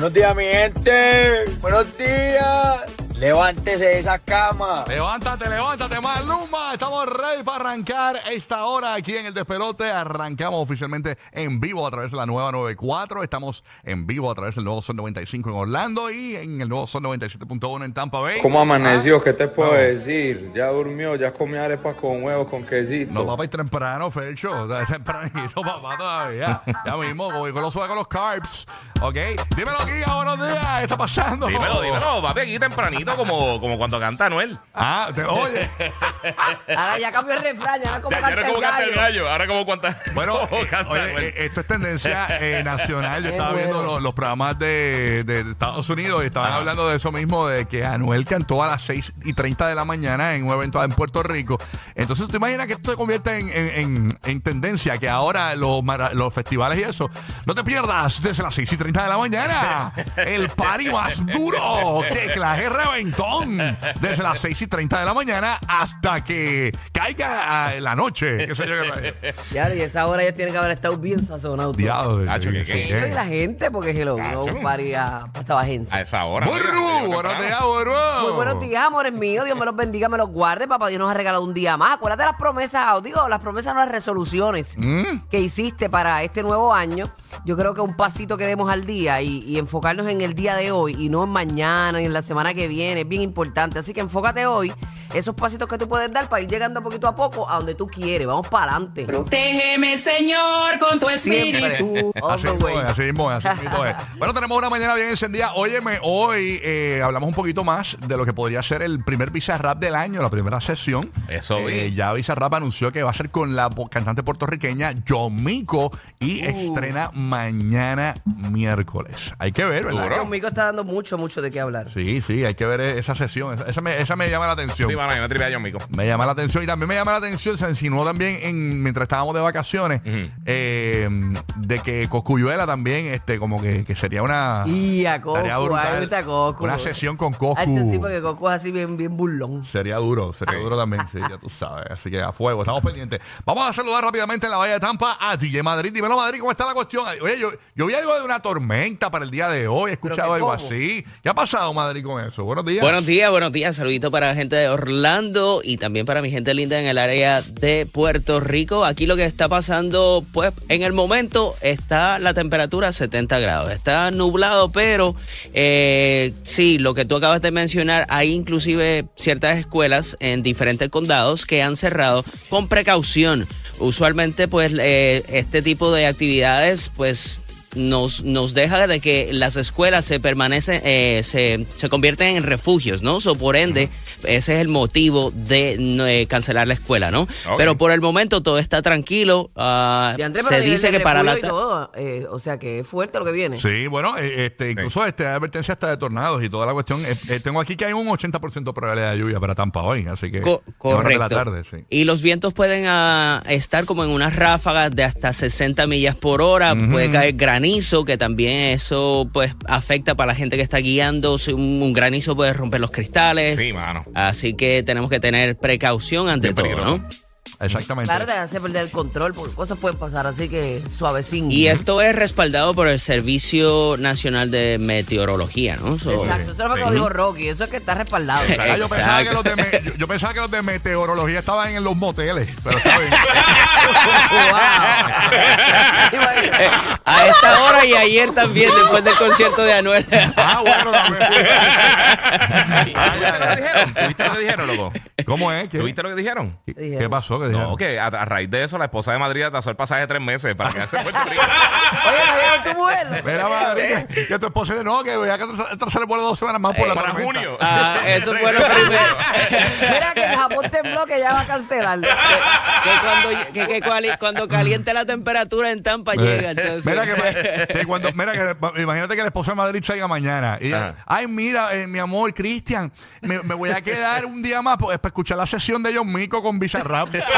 Buenos días, mi gente. Buenos días. Levántese de esa cama. Levántate, levántate, Maluma. Estamos ready para arrancar esta hora aquí en el despelote. Arrancamos oficialmente en vivo a través de la nueva 94. Estamos en vivo a través del nuevo Son 95 en Orlando y en el nuevo Son 97.1 en Tampa Bay. ¿Cómo amaneció? ¿Qué te puedo decir? Ya durmió, ya comió arepas con huevos, con quesito. No, papá, es temprano, Fercho. O sea, es tempranito, papá, todavía. Ya mismo, voy con los con los carbs. ¿Ok? Dímelo, Giga, buenos días. ¿Qué está pasando? Dímelo, dímelo, papi, aquí tempranito como, como cuando canta Anuel. Ah, te- oye. Ahora ya cambió el refrán, ya como Ya, ya no canta es el como canta el gallo. gallo, ahora como cuanta, Bueno, como eh, canta oye, Anuel. eh, esto es tendencia eh, nacional. Yo Qué estaba viendo bueno. los, los programas de, de Estados Unidos y estaban hablando de eso mismo, de que Anuel cantó a las 6 y 30 de la mañana en un evento en Puerto Rico. Entonces, ¿te imaginas que esto se convierte en, en- en- en tendencia? Que ahora los, mara- los festivales y eso, no te pierdas desde las 6 y 30 de la mañana. El party más duro que claje reventón. Desde las 6 y 30 de la mañana hasta que caiga ah, la noche. sé yo, qué- Ya, y esa hora ya tiene que haber estado bien sazonado. Diablo, Nacho, ¿qué- sí, qué? sí, Y la gente, porque hello, no Nacho. paría esta bajenza. A esa hora. buenos días, Burru. Muy buenos días, amores míos. Dios me los bendiga, me los guarde. Papá Dios nos ha regalado un día más. Acuérdate las promesas, digo, las promesas, no las resoluciones Mm. que hiciste para este nuevo año. Yo creo que un pasito que demos al día y, y enfocarnos en el día de hoy y no en mañana ni en la semana que viene es bien importante. Así que enfócate hoy, esos pasitos que tú puedes dar para ir llegando poquito a poco a donde tú quieres. Vamos para adelante. Protégeme, Señor, con tu espíritu. Así mismo es, así mismo es, así mismo es. Bueno, tenemos una mañana bien encendida. Óyeme, hoy eh, hablamos un poquito más de lo que podría ser el primer Bizarrap del año, la primera sesión. Eso Eh, ya Bizarrap anunció que va a ser con la cantante puertorriqueña Yomiko y estrena mañana miércoles. Hay que ver, ¿verdad? Conmigo está dando mucho, mucho de qué hablar. Sí, sí, hay que ver esa sesión. Esa, esa me, esa me llama la atención. Sí, mano, yo me tripea yo, mico. Me llama la atención y también me llama la atención, se insinuó también en, mientras estábamos de vacaciones, eh, de que Coscuyuela también, este, como que, que sería una, Y a Coco, brutal. a Coco. una sesión con Coscu. Ah, sí, porque Coco es así bien, bien burlón. Sería duro, sería duro también, sí, ya tú sabes. Así que a fuego, estamos pendientes. Vamos a saludar rápidamente en la Bahía de Tampa a DJ Madrid. Dímelo, Madrid, ¿cómo está la cuestión? Oye, yo, yo vi algo de una tormenta para el día de hoy, he escuchado algo así. ¿Qué ha pasado, Madrid, con eso? Buenos días. Buenos días, buenos días. Saludito para la gente de Orlando y también para mi gente linda en el área de Puerto Rico. Aquí lo que está pasando, pues en el momento está la temperatura a 70 grados. Está nublado, pero eh, sí, lo que tú acabas de mencionar, hay inclusive ciertas escuelas en diferentes condados que han cerrado con precaución. Usualmente, pues eh, este tipo de actividades, pues nos, nos deja de que las escuelas se permanecen, eh, se, se convierten en refugios, ¿no? So, por ende, ese es el motivo de no, eh, cancelar la escuela, ¿no? Pero por el momento todo está tranquilo. Y Andrés, se dice que para la... y todo, eh, o sea que es fuerte lo que viene. Sí, bueno, eh, este, incluso este, hay advertencia hasta de tornados y toda la cuestión. Eh, eh, tengo aquí que hay un 80% de probabilidad de lluvia para Tampa hoy, así que Co- correcto. la tarde, sí. Y los vientos pueden ah, estar como en unas ráfagas de hasta 60 millas por hora. Puede caer granizo, que también eso pues afecta para la gente que está guiando. Si Un, granizo puede romper los cristales. Sí, mano. Así que tenemos que tener precaución ante todo, peligroso. ¿no? Exactamente. Claro, te hace perder el control porque cosas pueden pasar, así que suavecín. Y esto es respaldado por el Servicio Nacional de Meteorología, ¿no? So- Exacto, eso es lo que dijo Rocky, eso es que está respaldado. Yo, pensaba que los de me- yo, yo pensaba que los de meteorología estaban en los moteles, pero está bien. Wow. A esta hora y ayer también, después del concierto de Anuel. ah, bueno, también. Ah, ¿Tuviste lo que dijeron? ¿Tuviste lo que dijeron, loco? ¿Cómo es? ¿Qué, ¿Tuviste lo que dijeron? qué- qué pasó? ¿Qué dijeron. No, que a, a raíz de eso, la esposa de Madrid atrasó el pasaje de tres meses para quedarse en Puerto Rico. Oye, ¿no tu mujer? Mira, madre, que, que tu esposa dice, no, que voy a atrasar el vuelo dos semanas más por la para tormenta. junio. Ah, eso fue lo primero. Mira que en Japón tembló que ya va a cancelar. que cuando, que, que cuali- cuando caliente la temperatura en Tampa llega. Entonces. Mira que, que cuando, mira que imagínate que la esposa de Madrid salga mañana y ella, ay mira eh, mi amor Cristian me, me voy a quedar un día más pues, para escuchar la sesión de John Mico con Bizarrap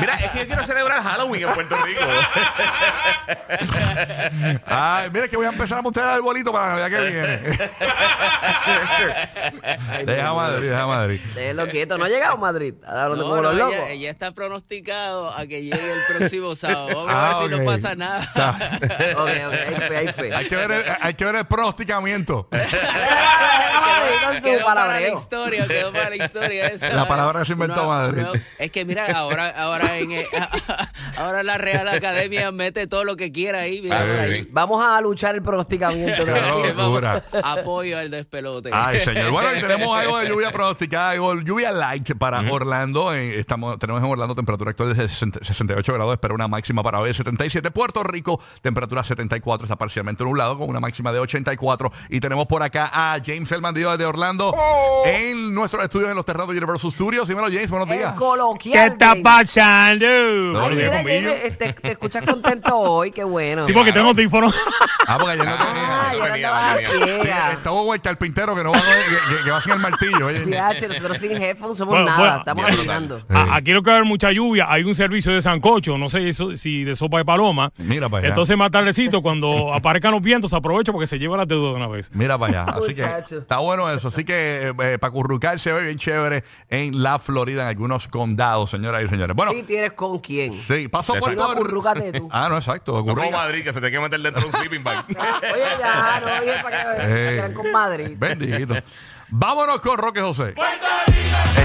Mira, es que yo quiero celebrar Halloween en Puerto Rico. ay mira que voy a empezar a montar el bolito para la Navidad que viene deja Madrid deja Madrid Déjelo quieto. No ha llegado a Madrid. Hablando No, como no, los locos. ella, ella está pronosticado a que llegue el próximo sábado. Vamos Ah, a ver si ok. no pasa nada. Está. Ok, ok, hay fe, hay fe. hay que ver el, hay que ver el pronosticamiento Quedó para la historia, quedó para la historia eso. La palabra que se inventó Madrid. es que mira, ahora, ahora en ahora la Real Academia mete todo lo que quiera ahí. Mira, Ah, por sí, ahí. sí. Vamos a luchar el pronosticamiento. Qué locura. Apoyo al despelote. Ay, señor. Bueno, y tenemos algo de lluvia pronosticada, algo de lluvia light para Orlando. Eh, estamos, tenemos en Orlando temperatura actual de 60 68 grados, espera una máxima para hoy de 77. Puerto Rico, temperatura 74, está parcialmente nublado con una máxima de 84. Y tenemos por acá a James el Bandido desde Orlando en nuestros estudios en los terrenos de Universal Studios. Dímelo, James, buenos El días. coloquial. ¿Qué está James. pasando? No, mira, eh, te, te escuchas contento hoy, qué bueno. Sí, porque tengo audífonos. Ah, porque ayer no tenía. Ay, no andaba no. Sí, ciega. está Hugo el carpintero que no va a- que, que- que va sin el martillo. oye. Fíjate, nosotros sin headphones somos Bueno, nada, bueno, estamos mira, caminando. A- Aquí lo que va a haber mucha lluvia. Hay un servicio de sancocho, no sé eso- si de sopa de paloma. Mira para allá. Entonces, más tardecito, cuando aparezcan los vientos, aprovecho porque se lleva las deudas de una vez. Mira para allá. Así que Muchacho. está bueno eso. Así que eh, para currucarse hoy bien chévere en la Florida, en algunos condados, señoras y señores. Bueno, ¿Y tienes con quién? sí, pasó Exacto. Puerto No, acurrúcate tú. Ah, no, exacto. No como ocurría. Madrid, que se te quiere meter dentro de un sleeping bag. Oye, ya, no oye para que para que Eh. vean con Madrid. Bendito. Vámonos con Roque José.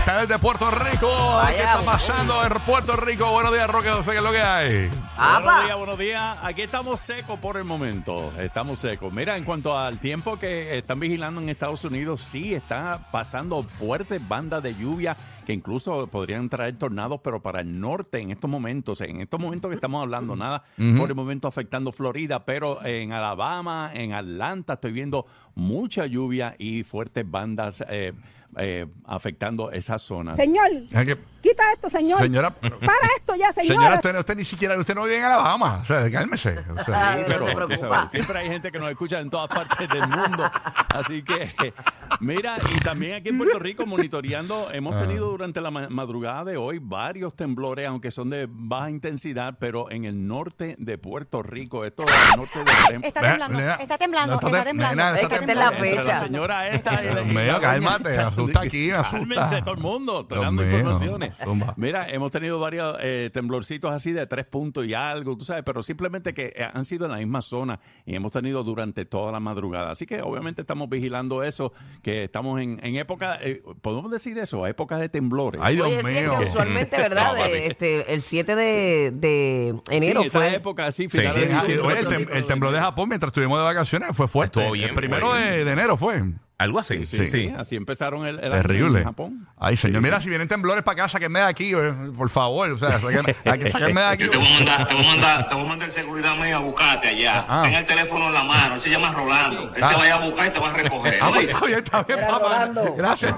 Está desde Puerto Rico. Vaya, ¿Qué está pasando en Puerto Rico? Buenos días, Roque José. ¿Qué es lo que hay? Apa. Buenos días, buenos días. Aquí estamos secos por el momento. Estamos secos. Mira, en cuanto al tiempo que están vigilando en Estados Unidos, sí está pasando fuertes bandas de lluvia que incluso podrían traer tornados, pero para el norte en estos momentos, en estos momentos que estamos hablando, nada por el momento afectando Florida, pero en Alabama, en Atlanta, estoy viendo mucha lluvia y fuertes bandas eh, eh, afectando esas zonas. Señor, quita esto, señor. Señora, Para esto ya, señor. señora, usted, usted ni siquiera, usted no vive en Alabama. O sea, cálmese. O sea, Ay, no pero tú preocupes. sabes, siempre hay gente que nos escucha en todas partes del mundo. Así que, mira, y también aquí en Puerto Rico monitoreando, hemos Ah. tenido durante la ma- madrugada de hoy varios temblores, aunque son de baja intensidad, pero en el norte de Puerto Rico, esto es el norte de Está temblando, nena, está temblando, no, está temblando. nena, Es está que esta es la temblando. fecha. la señora esta y la- cálmate, asusta aquí, asusta. Cálmense todo el mundo, estoy dando informaciones. Mira, hemos tenido varios eh, temblorcitos así de tres puntos y algo, tú sabes, pero simplemente que eh, han sido en la misma zona y hemos tenido durante toda la madrugada. Así que obviamente estamos vigilando eso, que estamos en, en época, eh, podemos decir eso, época de temblores. Ay, Dios Oye, sí, es mío. que usualmente, ¿verdad? No. De, este, el 7 de, de enero sí, fue. época así, Sí. finales Sí, oye, el, tem- el temblor de Japón mientras estuvimos de vacaciones fue fuerte. Bien el primero de enero fue. Algo así. Sí, Sí, sí, así empezaron el, el Terrible. en Japón. Ay, señor, mira, si vienen temblores para acá, sáquenme de aquí, eh, por favor. O sea, sáquenme, hay que sacarme de aquí. Yo te voy a mandar, te voy a mandar, te voy a mandar seguridad mío a buscarte allá. Ah. Ten el teléfono en la mano, él se llama Rolando. Él Ah. te va a ir a buscar y te va a recoger. Ah, pues, está bien, está bien, Mira, papá. Gracias.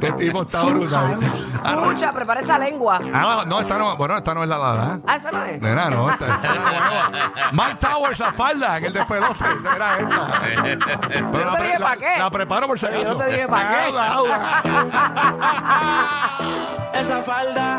Qué tipo está brutal. Ah, Escucha, prepara esa lengua. Ah, no, esta no, bueno, esta no es la dada. Ah, esa no es. Nena, no, esta, es. Mike Towers, la falda, en el despelote. Mira esta. Pero no la, te pre- dije la- pa' qué. la preparo por si Pero yo acaso. no te dije pa' qué. Esa falda